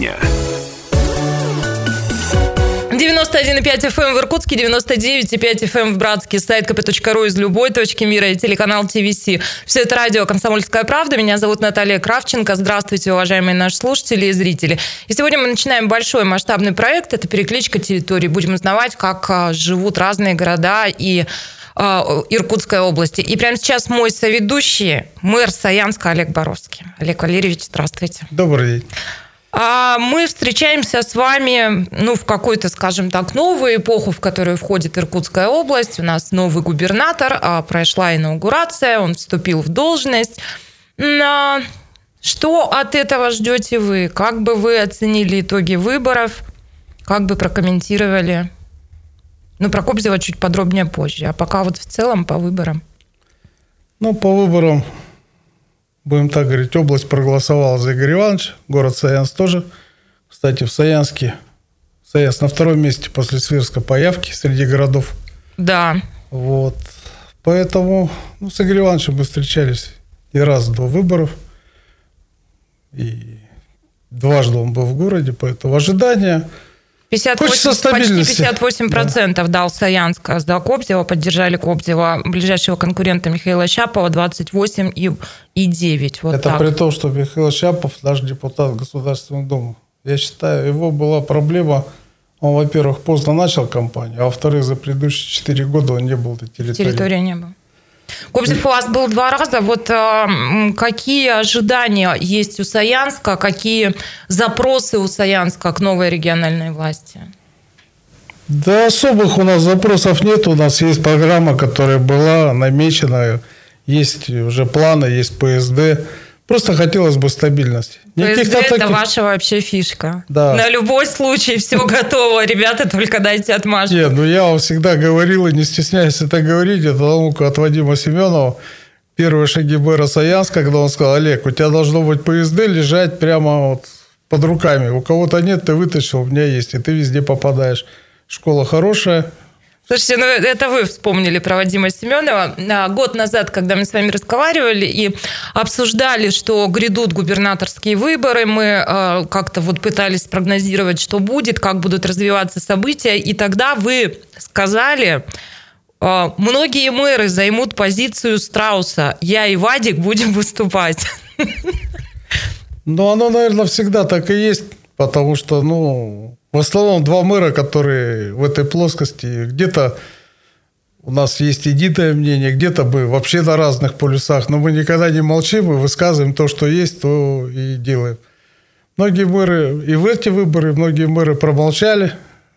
дня. 91,5 FM в Иркутске, 99,5 FM эм в Братске, сайт kp.ru из любой точки мира и телеканал ТВС. Все это радио «Комсомольская правда». Меня зовут Наталья Кравченко. Здравствуйте, уважаемые наши слушатели и зрители. И сегодня мы начинаем большой масштабный проект. Это перекличка территорий. Будем узнавать, как а, живут разные города и а, Иркутской области. И прямо сейчас мой соведущий, мэр Саянска Олег Боровский. Олег Валерьевич, здравствуйте. Добрый день. А мы встречаемся с вами ну, в какую-то, скажем так, новую эпоху, в которую входит Иркутская область. У нас новый губернатор, а прошла инаугурация, он вступил в должность. Что от этого ждете вы? Как бы вы оценили итоги выборов? Как бы прокомментировали? Ну, про Кобзева чуть подробнее позже. А пока вот в целом по выборам. Ну, по выборам будем так говорить, область проголосовала за Игоря Ивановича, город Саянск тоже. Кстати, в Саянске, Саянск на втором месте после Свирска по явке среди городов. Да. Вот. Поэтому ну, с Игорем Ивановичем мы встречались и раз до выборов, и дважды он был в городе, поэтому ожидания 58, почти 58 процентов да. дал Саянск за Кобзева, поддержали Кобзева, ближайшего конкурента Михаила Щапова 28 и, и 9. Вот Это так. при том, что Михаил Щапов даже депутат Государственного Дума. Я считаю, его была проблема, он, во-первых, поздно начал кампанию, а во-вторых, за предыдущие 4 года он не был на территории. Территория не было. Кобзев у вас был два раза. Вот э, какие ожидания есть у Саянска, какие запросы у Саянска к новой региональной власти? Да особых у нас запросов нет. У нас есть программа, которая была намечена, есть уже планы, есть ПСД. Просто хотелось бы стабильности. ПСД – это ваша вообще фишка. Да. На любой случай все готово. Ребята, только дайте отмашку. Нет, ну я вам всегда говорил, и не стесняюсь это говорить, это наука от Вадима Семенова. Первые шаги мэра Саянска, когда он сказал, Олег, у тебя должно быть ПСД лежать прямо вот под руками. У кого-то нет, ты вытащил, у меня есть, и ты везде попадаешь. Школа хорошая, Слушайте, ну это вы вспомнили про Вадима Семенова. А, год назад, когда мы с вами разговаривали и обсуждали, что грядут губернаторские выборы, мы а, как-то вот пытались прогнозировать, что будет, как будут развиваться события, и тогда вы сказали, а, многие мэры займут позицию Страуса. Я и Вадик будем выступать. Ну, оно, наверное, всегда так и есть, потому что, ну, в основном два мэра, которые в этой плоскости где-то у нас есть единое мнение, где-то мы вообще на разных полюсах, но мы никогда не молчим, мы высказываем то, что есть, то и делаем. Многие мэры и в эти выборы, многие мэры промолчали,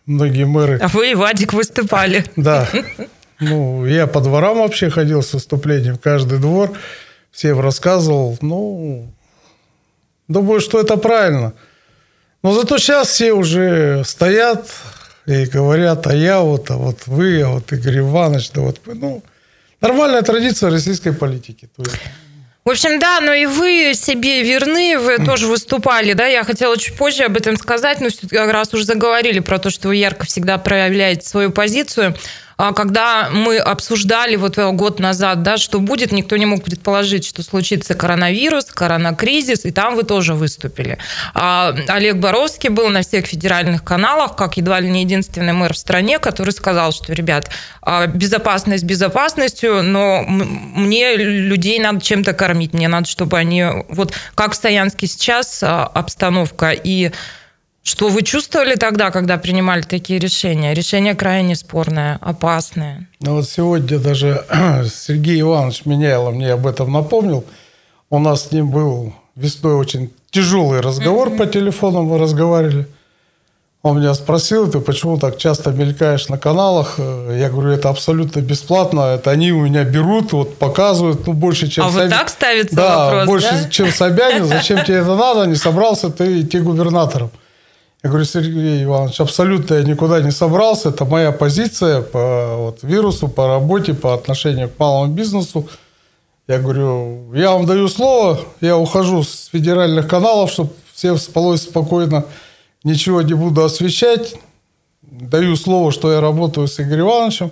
многие мэры... А вы и Вадик выступали. Да. Ну, я по дворам вообще ходил с выступлением, каждый двор, всем рассказывал. Ну, думаю, что это правильно – но зато сейчас все уже стоят и говорят, а я вот, а вот вы, а вот Игорь Иванович, да вот, ну, нормальная традиция российской политики. То есть, в общем, да, но и вы себе верны, вы тоже выступали, да, я хотела чуть позже об этом сказать, но раз уже заговорили про то, что вы ярко всегда проявляете свою позицию, когда мы обсуждали вот э, год назад, да, что будет, никто не мог предположить, что случится коронавирус, коронакризис, и там вы тоже выступили. А Олег Боровский был на всех федеральных каналах, как едва ли не единственный мэр в стране, который сказал, что, ребят, а, безопасность безопасностью, но мне людей надо чем-то кормить, мне надо, чтобы они... Вот как в Стоянске сейчас а, обстановка, и что вы чувствовали тогда, когда принимали такие решения? Решение крайне спорное, опасное. Ну вот сегодня даже Сергей Иванович Меняйло мне об этом напомнил. У нас с ним был весной очень тяжелый разговор mm-hmm. по телефону, мы разговаривали. Он меня спросил, ты почему так часто мелькаешь на каналах? Я говорю, это абсолютно бесплатно. Это они у меня берут, вот показывают, ну, больше, чем... А вот так ставится да, вопрос, больше, да? чем Собянин. Зачем тебе это надо? Не собрался ты идти губернатором. Я говорю, Сергей Иванович, абсолютно я никуда не собрался. Это моя позиция по вот, вирусу, по работе, по отношению к малому бизнесу. Я говорю, я вам даю слово, я ухожу с федеральных каналов, чтобы всем спалось спокойно, ничего не буду освещать. Даю слово, что я работаю с Игорем Ивановичем,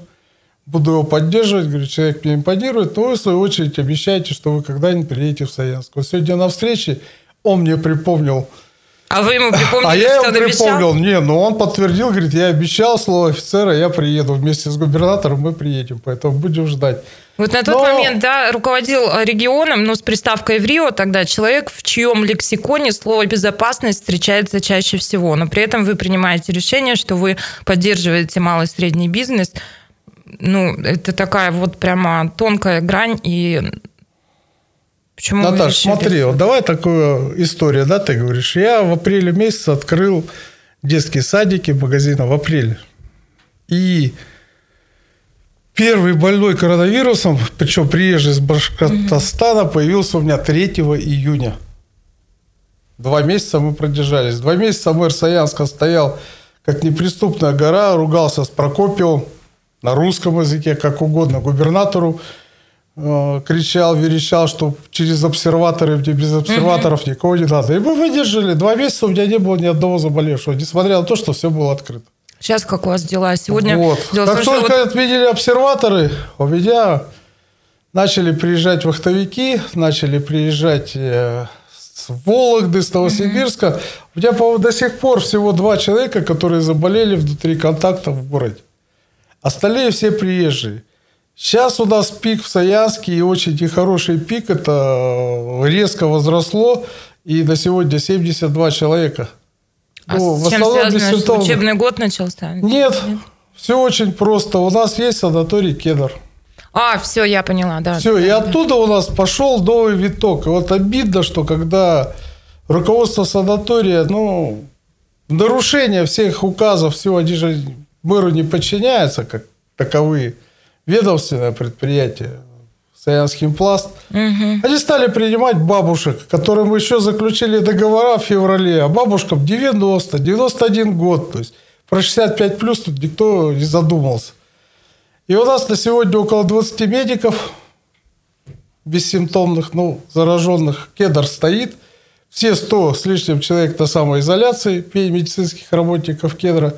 буду его поддерживать. Говорю, человек мне импонирует, но вы, в свою очередь, обещаете, что вы когда-нибудь приедете в Саянск. Вот сегодня на встрече он мне припомнил А вы ему припомнили, А я что он обещал? припомнил, не, ну он подтвердил, говорит, я обещал слово офицера, я приеду вместе с губернатором, мы приедем, поэтому будем ждать. Вот на тот Но- момент, да, руководил э, регионом, но с приставкой в Рио тогда человек, в чьем лексиконе слово «безопасность» встречается чаще всего. Но при этом вы принимаете решение, что вы поддерживаете малый и средний бизнес. Ну, это такая вот прямо тонкая грань. И почему вы Наташ, решили? смотри, вот давай такую историю, да, ты говоришь. Я в апреле месяце открыл детские садики магазина в апреле. И первый больной коронавирусом, причем приезжий из Башкортостана, появился у меня 3 июня. Два месяца мы продержались. Два месяца мэр Саянска стоял как неприступная гора, ругался с Прокопиевым на русском языке, как угодно, губернатору э, кричал, верещал, что через обсерваторы, без обсерваторов никого не надо. И мы выдержали. Два месяца у меня не было ни одного заболевшего, несмотря на то, что все было открыто. Сейчас как у вас дела? Сегодня вот. дело в Как том, только вот- отменили обсерваторы, у меня начали приезжать вахтовики, начали приезжать э, с Вологды, с Новосибирска. У меня, по-моему, до сих пор всего два человека, которые заболели внутри контактов в городе. Остальные все приезжие. Сейчас у нас пик в Саянске, и очень нехороший пик. Это э, резко возросло, и на сегодня 72 человека. А Ну, с чем связано, учебный год начался? Нет, все очень просто. У нас есть санаторий Кедр. А, все, я поняла, да. Все, и оттуда у нас пошел новый виток. И вот обидно, что когда руководство санатория, ну, нарушение всех указов, все, они же мэру не подчиняются, как таковые ведомственное предприятие, Саянский пласт. Они стали принимать бабушек, которым еще заключили договора в феврале, а бабушкам 90, 91 год. То есть про 65 плюс тут никто не задумался. И у нас на сегодня около 20 медиков бессимптомных, ну, зараженных. Кедр стоит. Все 100 с лишним человек на самоизоляции, медицинских работников кедра.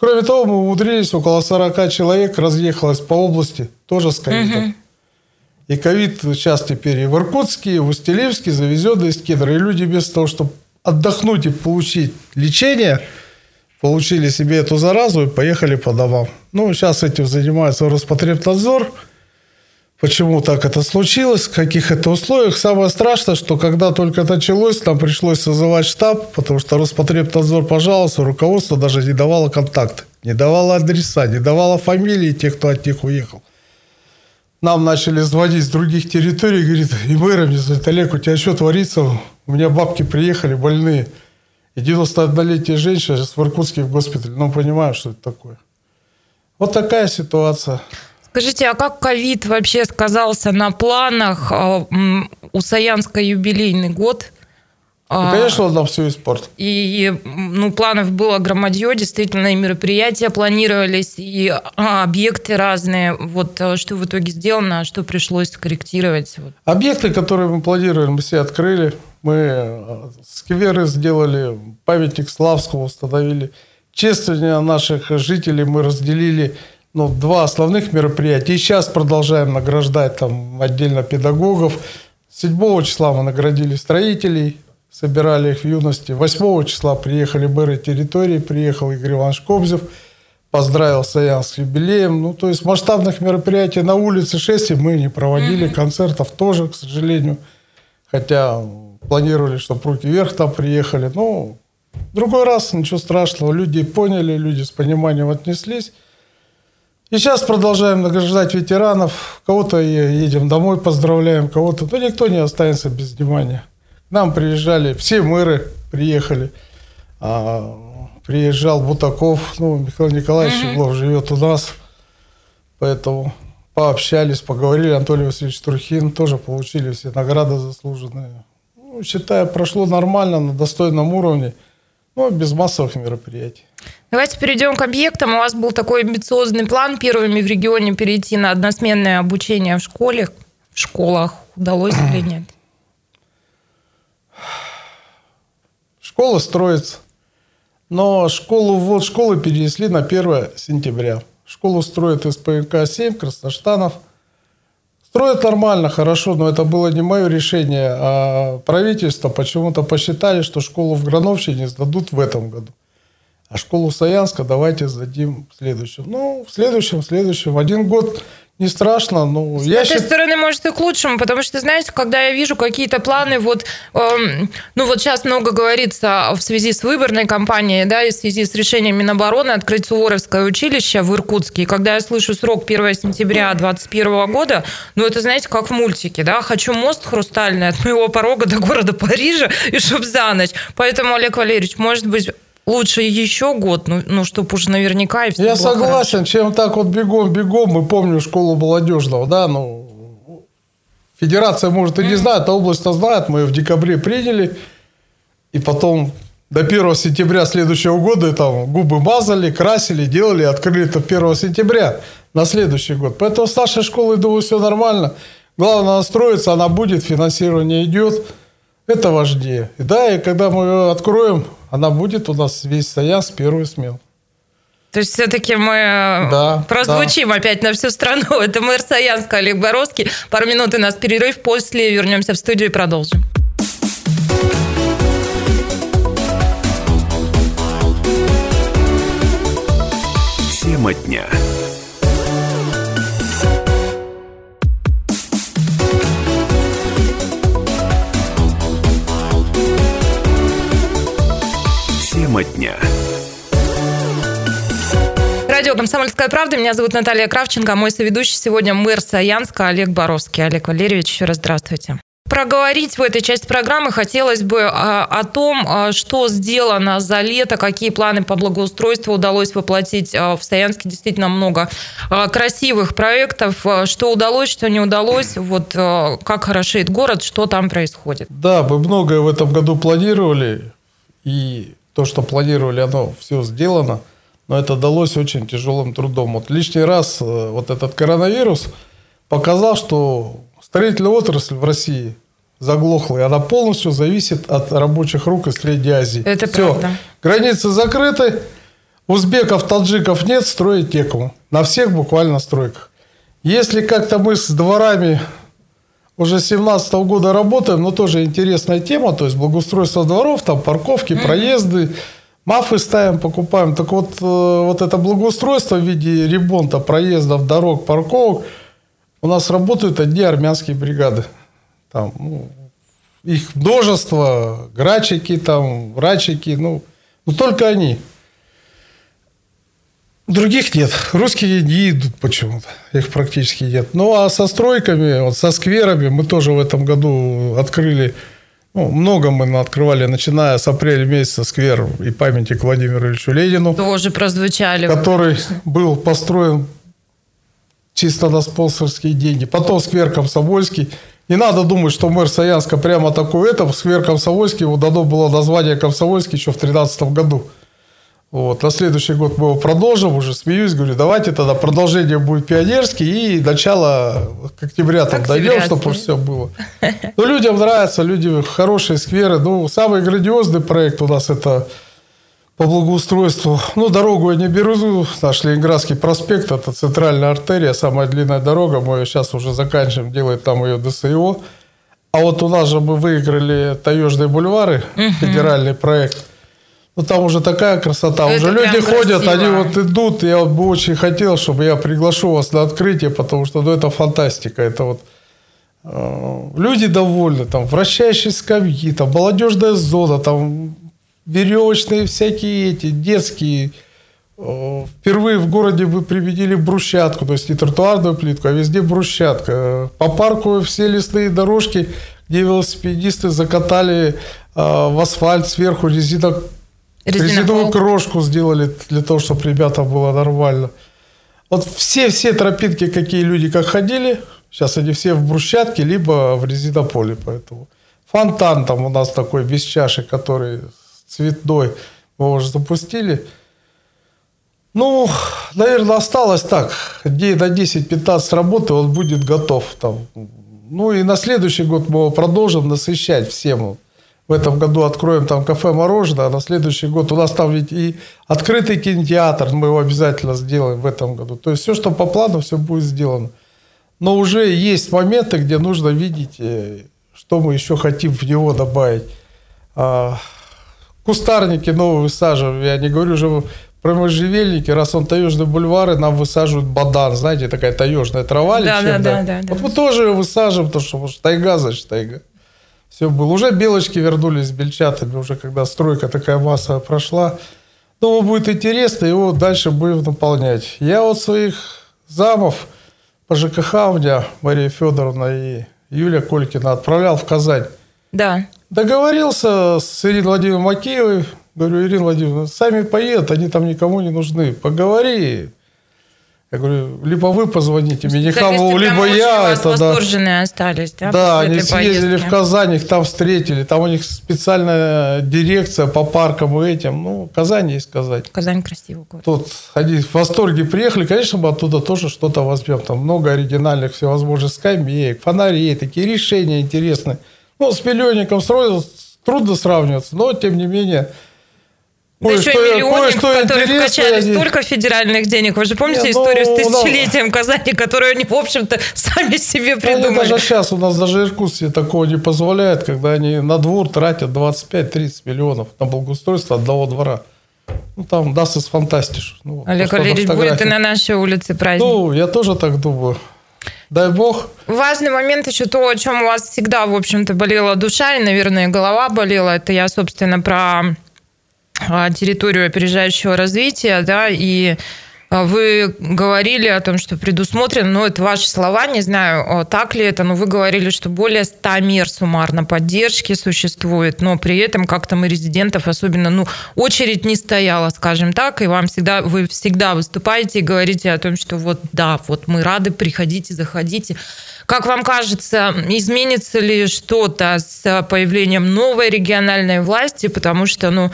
Кроме того, мы умудрились, около 40 человек разъехалось по области, тоже с ковидом. И ковид сейчас теперь и в Иркутске, и в Устилевске завезен из кедра. И люди вместо того, чтобы отдохнуть и получить лечение, получили себе эту заразу и поехали по домам. Ну, сейчас этим занимается Роспотребнадзор. Почему так это случилось, в каких это условиях. Самое страшное, что когда только началось, нам пришлось созывать штаб, потому что Роспотребнадзор пожаловался, руководство даже не давало контакты, не давало адреса, не давало фамилии тех, кто от них уехал. Нам начали звонить с других территорий, говорит, и звонят, Олег, у тебя что творится? У меня бабки приехали больные. И 91-летняя женщина сейчас в Иркутске в госпитале. Ну, понимаю, что это такое. Вот такая ситуация. Скажите, а как ковид вообще сказался на планах? А, У Саянска юбилейный год. Ну, А, конечно, он нам все испортил. И, ну, планов было громадье, действительно, и мероприятия планировались, и а, объекты разные. Вот что в итоге сделано, а что пришлось корректировать? Объекты, которые мы планировали, мы все открыли. Мы э, скверы сделали, памятник Славского установили. Чествование наших жителей мы разделили ну, два основных мероприятия. И сейчас продолжаем награждать там отдельно педагогов. 7 числа мы наградили строителей, собирали их в юности. 8 числа приехали мэры территории, приехал Игорь Иванович Кобзев, поздравил Саянск с юбилеем. Ну, то есть масштабных мероприятий на улице 6 мы не проводили, концертов тоже, к сожалению. Хотя планировали, чтобы руки вверх там приехали. Ну, другой раз ничего страшного. Люди поняли, люди с пониманием отнеслись. И сейчас продолжаем награждать ветеранов. Кого-то едем домой, поздравляем, кого-то. Но никто не останется без внимания. К нам приезжали, все мэры приехали. А, приезжал Бутаков, ну, Михаил Николаевич Углов живет у нас. Поэтому пообщались, поговорили. Анатолий Васильевич Трухин тоже получили все награды заслуженные. Ну, считаю, прошло нормально, на достойном уровне, но без массовых мероприятий. Давайте перейдем к объектам. У вас был такой амбициозный план первыми в регионе перейти на односменное обучение в школе. В школах удалось или нет? Школа строится. Но школу, вот школы перенесли на 1 сентября. Школу строит СПНК-7, Красноштанов. Строят нормально, хорошо, но это было не мое решение, а правительство почему-то посчитали, что школу в Грановщине сдадут в этом году. А школу Саянска давайте сдадим в следующем. Ну, в следующем, в следующем. Один год не страшно, но С я этой считаю... стороны, может, и к лучшему, потому что, знаете, когда я вижу какие-то планы, вот, эм, ну вот сейчас много говорится в связи с выборной кампанией, да, и в связи с решением Минобороны открыть Суворовское училище в Иркутске, и когда я слышу срок 1 сентября 2021 года, ну это, знаете, как в мультике, да, хочу мост хрустальный от моего порога до города Парижа, и чтоб за ночь. Поэтому, Олег Валерьевич, может быть, лучше еще год, ну, ну чтобы уже наверняка и все Я согласен, хорошо. чем так вот бегом-бегом. Мы помним школу молодежного, да, ну, федерация, может, и не знает, а область-то знает. Мы ее в декабре приняли, и потом до 1 сентября следующего года там губы мазали, красили, делали, открыли это 1 сентября на следующий год. Поэтому с нашей школой, думаю, все нормально. Главное настроиться, она будет, финансирование идет. Это важнее. И да, и когда мы ее откроем, она будет у нас весь стоян с первой смены. То есть все-таки мы э, Да, прозвучим опять на всю страну. Это мэр Саянска Олег Боровский. Пару минут у нас перерыв. После вернемся в студию и продолжим. Тема дня. Дня. Радио «Комсомольская правда». Меня зовут Наталья Кравченко. а Мой соведущий сегодня мэр Саянска Олег Боровский. Олег Валерьевич, еще раз здравствуйте. Проговорить в этой части программы хотелось бы а, о том, а, что сделано за лето, какие планы по благоустройству удалось воплотить. В Саянске действительно много красивых проектов. Что удалось, что не удалось, вот как хорошеет город, что там происходит. Да, мы многое в этом году планировали, и то, что планировали, оно все сделано, но это далось очень тяжелым трудом. Вот лишний раз э, вот этот коронавирус показал, что строительная отрасль в России заглохла, и она полностью зависит от рабочих рук из Средней Азии. Это Всё. правда. Границы закрыты, узбеков, таджиков нет, строить некому. На всех буквально стройках. Если как-то мы с дворами уже с 17 года работаем, но тоже интересная тема, то есть благоустройство дворов, там парковки, проезды, мафы ставим, покупаем. Так вот, э, вот это благоустройство в виде ремонта проездов, дорог, парковок, у нас работают одни армянские бригады. Там, ну, их множество, грачики, там, врачики, ну, ну только они. Других нет. Русские не идут почему-то. Их практически нет. Ну, а со стройками, вот со скверами мы тоже в этом году открыли ну, много мы открывали, начиная с апреля месяца сквер и памятник Владимиру Ильичу Ленину, Тоже прозвучали. который был построен чисто на спонсорские деньги. Потом сквер Комсомольский. Не надо думать, что мэр Саянска прямо такой это. Сквер Комсомольский, его дано было название Комсомольский еще в 2013 году. Вот. На следующий год мы его продолжим, уже смеюсь, говорю, давайте тогда продолжение будет пионерский и начало октября там дойдем, Октябрятский. чтобы все было. Ну, людям нравится, люди хорошие скверы. Ну, самый грандиозный проект у нас это по благоустройству. Ну, дорогу я не беру, наш Ленинградский проспект, это центральная артерия, самая длинная дорога, мы ее сейчас уже заканчиваем, делает там ее ДСО. А вот у нас же мы выиграли Таежные бульвары, федеральный проект. Ну, там уже такая красота. Это уже люди прям ходят, красиво. они вот идут. Я вот бы очень хотел, чтобы я приглашу вас на открытие, потому что ну, это фантастика. Это вот э, люди довольны, там вращающие скамьи, там молодежная зона, там веревочные всякие эти детские. Э, Впервые в городе вы применили брусчатку, то есть не тротуарную плитку, а везде брусчатка. По парку все лесные дорожки, где велосипедисты закатали э, в асфальт сверху резинок резиновую крошку сделали для того, чтобы ребятам было нормально. Вот все-все тропинки, какие люди как ходили, сейчас они все в брусчатке, либо в резинополе. Поэтому фонтан там у нас такой без чаши, который цветной, мы его уже запустили. Ну, наверное, осталось так, дней на 10-15 работы, он будет готов там. Ну и на следующий год мы его продолжим насыщать всем. В этом году откроем там кафе-мороженое, а на следующий год у нас там ведь и открытый кинотеатр, мы его обязательно сделаем в этом году. То есть все, что по плану, все будет сделано. но уже есть моменты, где нужно видеть, э, что мы еще хотим в него добавить. А, кустарники новые высаживаем. Я не говорю уже про можжевельники, раз он таежный бульвар, и нам высаживают бадан, знаете, такая таежная трава. Да, да, да, да, Вот мы тоже ее высаживаем, потому что может, тайга, значит, тайга. Все было. Уже белочки вернулись с бельчатами, уже когда стройка такая масса прошла. Думаю, будет интересно, его дальше будем наполнять. Я вот своих замов по ЖКХ у меня Мария Федоровна и Юлия Колькина отправлял в Казань. Да. Договорился с Ириной Владимировной Макеевой, Говорю, Ирина Владимировна, сами поедут, они там никому не нужны. Поговори. Я говорю, либо вы позвоните Минихамову, либо я. Это, да. остались, да? Да, они съездили поездки. в Казань, их там встретили. Там у них специальная дирекция по паркам и этим. Ну, Казань есть сказать. Казань красивый город. Тут они в восторге приехали. Конечно, мы оттуда тоже что-то возьмем. Там много оригинальных всевозможных скамеек, фонарей, такие решения интересные. Ну, с миллионником строил, трудно сравниваться, но, тем не менее, да еще и миллионник, которые вкачали столько федеральных денег. Вы же помните Нет, историю ну, с тысячелетием да. Казани, которую они, в общем-то, сами себе придумали? Они даже сейчас у нас даже Иркутск себе такого не позволяет, когда они на двор тратят 25-30 миллионов на благоустройство одного двора. Ну, там даст из фантастиш. Ну, Олег Валерьевич будет и на нашей улице праздник. Ну, я тоже так думаю. Дай бог. Важный момент еще то, о чем у вас всегда, в общем-то, болела душа, и, наверное, голова болела. Это я, собственно, про территорию опережающего развития, да, и а, вы говорили о том, что предусмотрено, ну, это ваши слова, не знаю, так ли это, но вы говорили, что более 100 мер суммарно поддержки существует, но при этом как-то мы резидентов особенно, ну, очередь не стояла, скажем так, и вам всегда, вы всегда выступаете и говорите о том, что вот, да, вот мы рады, приходите, заходите. Как вам кажется, изменится ли что-то с появлением новой региональной власти, потому что, ну, а,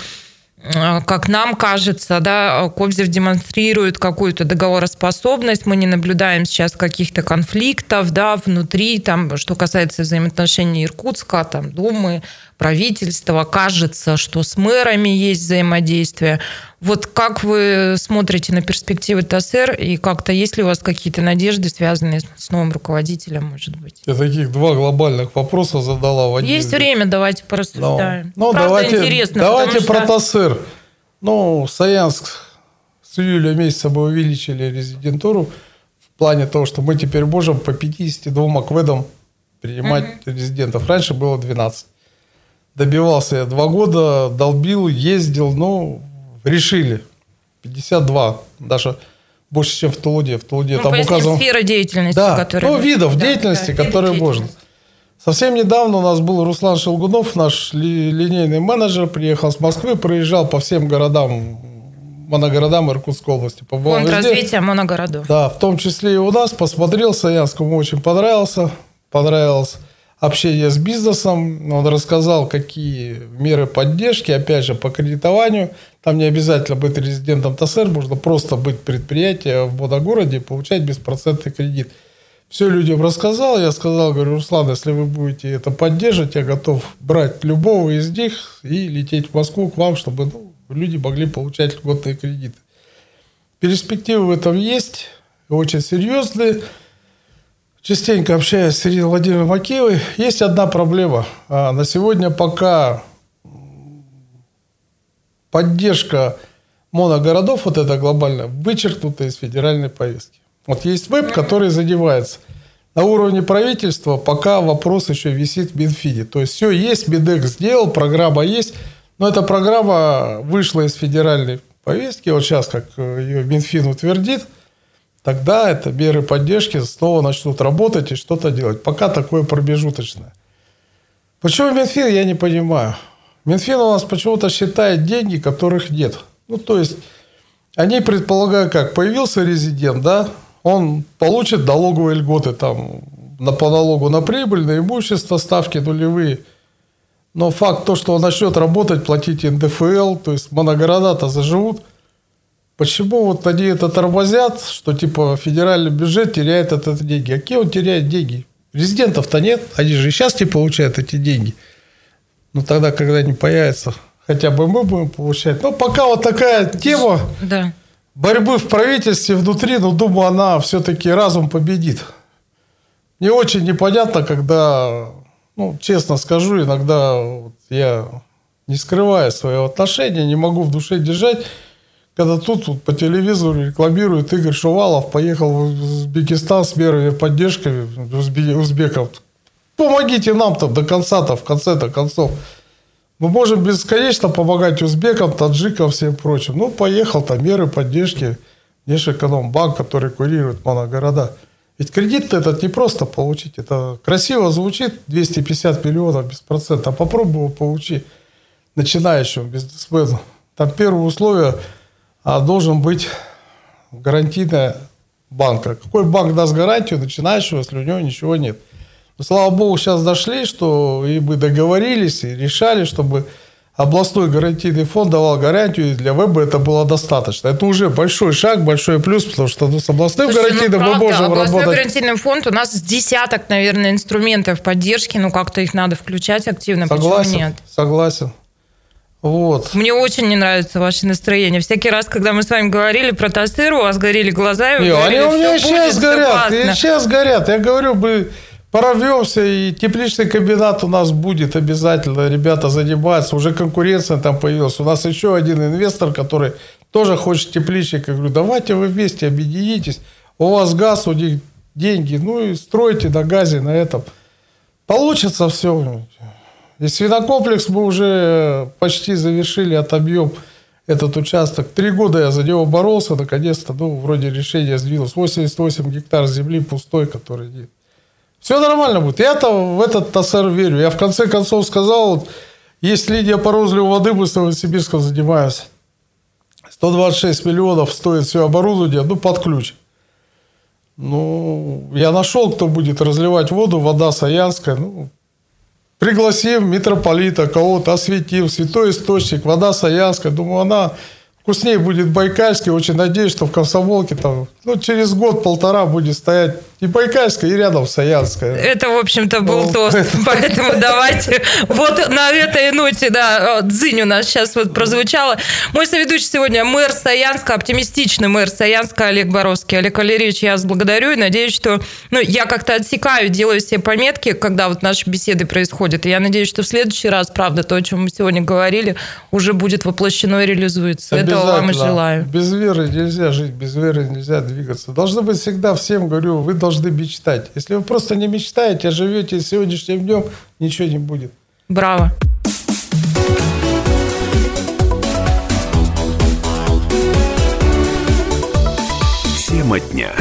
как нам кажется, да, Кобзев демонстрирует какую-то договороспособность, мы не наблюдаем сейчас каких-то конфликтов да, внутри, там, что касается взаимоотношений Иркутска, там, Думы, правительства, кажется, что с мэрами есть взаимодействие. Вот как вы смотрите на перспективы ТАССР и как-то есть ли у вас какие-то надежды, связанные с новым руководителем, может быть? Я таких два глобальных вопроса задала. В один есть время, давайте порассуждаем. Ну, ну давайте, интересно, давайте про что... ТАССР. Ну, Саянск с июля месяца мы увеличили резидентуру в плане того, что мы теперь можем по 52 акведам принимать угу. резидентов. Раньше было 12 добивался я два года, долбил, ездил, ну, решили. 52, даже больше, чем в Тулуде. В Тулуде ну, там указано... сфера деятельности, да, которые... ну, видов да, деятельности, да, которые можно. Совсем недавно у нас был Руслан Шелгунов, наш ли, линейный менеджер, приехал с Москвы, проезжал по всем городам, моногородам Иркутской области. Побывал Фонд везде. развития моногородов. Да, в том числе и у нас. Посмотрел, Саянскому очень понравился. Понравилось общение с бизнесом. Он рассказал, какие меры поддержки, опять же, по кредитованию. Там не обязательно быть резидентом ТСР, можно просто быть предприятием в Моногороде и получать беспроцентный кредит. Все людям рассказал, я сказал, говорю, Руслан, если вы будете это поддерживать, я готов брать любого из них и лететь в Москву к вам, чтобы ну, люди могли получать льготные кредиты. Перспективы в этом есть, очень серьезные частенько общаюсь с Ириной Владимировной Макеевой, есть одна проблема. А, на сегодня пока поддержка моногородов, вот эта глобальная, вычеркнута из федеральной повестки. Вот есть веб, который задевается. На уровне правительства пока вопрос еще висит в Минфиде. То есть все есть, Минэк сделал, программа есть, но эта программа вышла из федеральной повестки. Вот сейчас, как ее Минфин утвердит – тогда это меры поддержки снова начнут работать и что-то делать. Пока такое промежуточное. Почему Минфин, я не понимаю. Минфин у нас почему-то считает деньги, которых нет. Ну, то есть, они предполагают, как появился резидент, да, он получит налоговые льготы там на, по налогу на прибыль, на имущество, ставки нулевые. Но факт то, что он начнет работать, платить НДФЛ, то есть моногорода-то заживут – Почему вот они это тормозят, что типа федеральный бюджет теряет от этого деньги? А какие он теряет деньги? Резидентов-то нет, они же и сейчас не получают эти деньги. Но тогда, когда они появятся, хотя бы мы будем получать. Но пока вот такая тема да. борьбы в правительстве внутри, но думаю, она все-таки разум победит. мне очень непонятно, когда, ну, честно скажу, иногда вот я, не скрывая своего отношения, не могу в душе держать, когда тут вот, по телевизору рекламируют Игорь Шувалов, поехал в Узбекистан с мерами поддержки узбеков. Помогите нам там до конца-то, в конце-то концов. Мы можем бесконечно помогать узбекам, таджикам, всем прочим. Ну, поехал там меры поддержки. Внешэкономбанк, который курирует моногорода. Ведь кредит этот не просто получить. Это красиво звучит, 250 миллионов без процента. Попробуй его получи начинающему бизнесмену. Там первое условие должен быть гарантийная банка. Какой банк даст гарантию начинающего, если у него ничего нет? Но, слава богу, сейчас дошли, что и мы договорились, и решали, чтобы областной гарантийный фонд давал гарантию, и для веба это было достаточно. Это уже большой шаг, большой плюс, потому что ну, с областным Слушайте, ну, гарантийным ну, правда, мы можем областной работать. гарантийный фонд, у нас десяток, наверное, инструментов поддержки, ну как-то их надо включать активно, согласен, почему нет? Согласен. Вот. Мне очень не нравится ваше настроение. Всякий раз, когда мы с вами говорили про Тасыр, у вас горели глаза. И не, говорили, они у меня сейчас горят. И сейчас горят. Я говорю, бы порвемся, и тепличный комбинат у нас будет обязательно. Ребята занимаются, уже конкуренция там появилась. У нас еще один инвестор, который тоже хочет тепличник. Я говорю, давайте вы вместе объединитесь. У вас газ, у них деньги. Ну и стройте на газе, на этом. Получится все. И свинокомплекс мы уже почти завершили, отобьем этот участок. Три года я за него боролся, наконец-то, ну, вроде решение сдвинулось. 88 гектар земли пустой, который нет. Все нормально будет. Я-то в этот ТАСР верю. Я в конце концов сказал, есть линия по розливу воды, мы с Новосибирском занимаемся. 126 миллионов стоит все оборудование, ну, под ключ. Ну, я нашел, кто будет разливать воду, вода Саянская, ну, Пригласим митрополита, кого-то осветим, святой источник, вода Саянская. Думаю, она вкуснее будет Байкальский. Очень надеюсь, что в Комсомолке там, ну, через год-полтора будет стоять и Байкальская, и рядом Саянская. Это, в общем-то, был ну, тост. Поэтому давайте вот на этой ноте, да, дзынь у нас сейчас вот прозвучала. Мой соведущий сегодня мэр Саянска, оптимистичный мэр Саянска Олег Боровский. Олег Валерьевич, я вас благодарю и надеюсь, что ну, я как-то отсекаю, делаю все пометки, когда вот наши беседы происходят. И я надеюсь, что в следующий раз, правда, то, о чем мы сегодня говорили, уже будет воплощено и реализуется. Этого вам и желаю. Без веры нельзя жить, без веры нельзя двигаться. Должно быть всегда всем, говорю, вы должны должны мечтать. Если вы просто не мечтаете, а живете сегодняшним днем, ничего не будет. Браво. Тема дня.